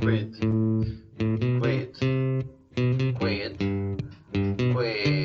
quit, quit, quit, quit.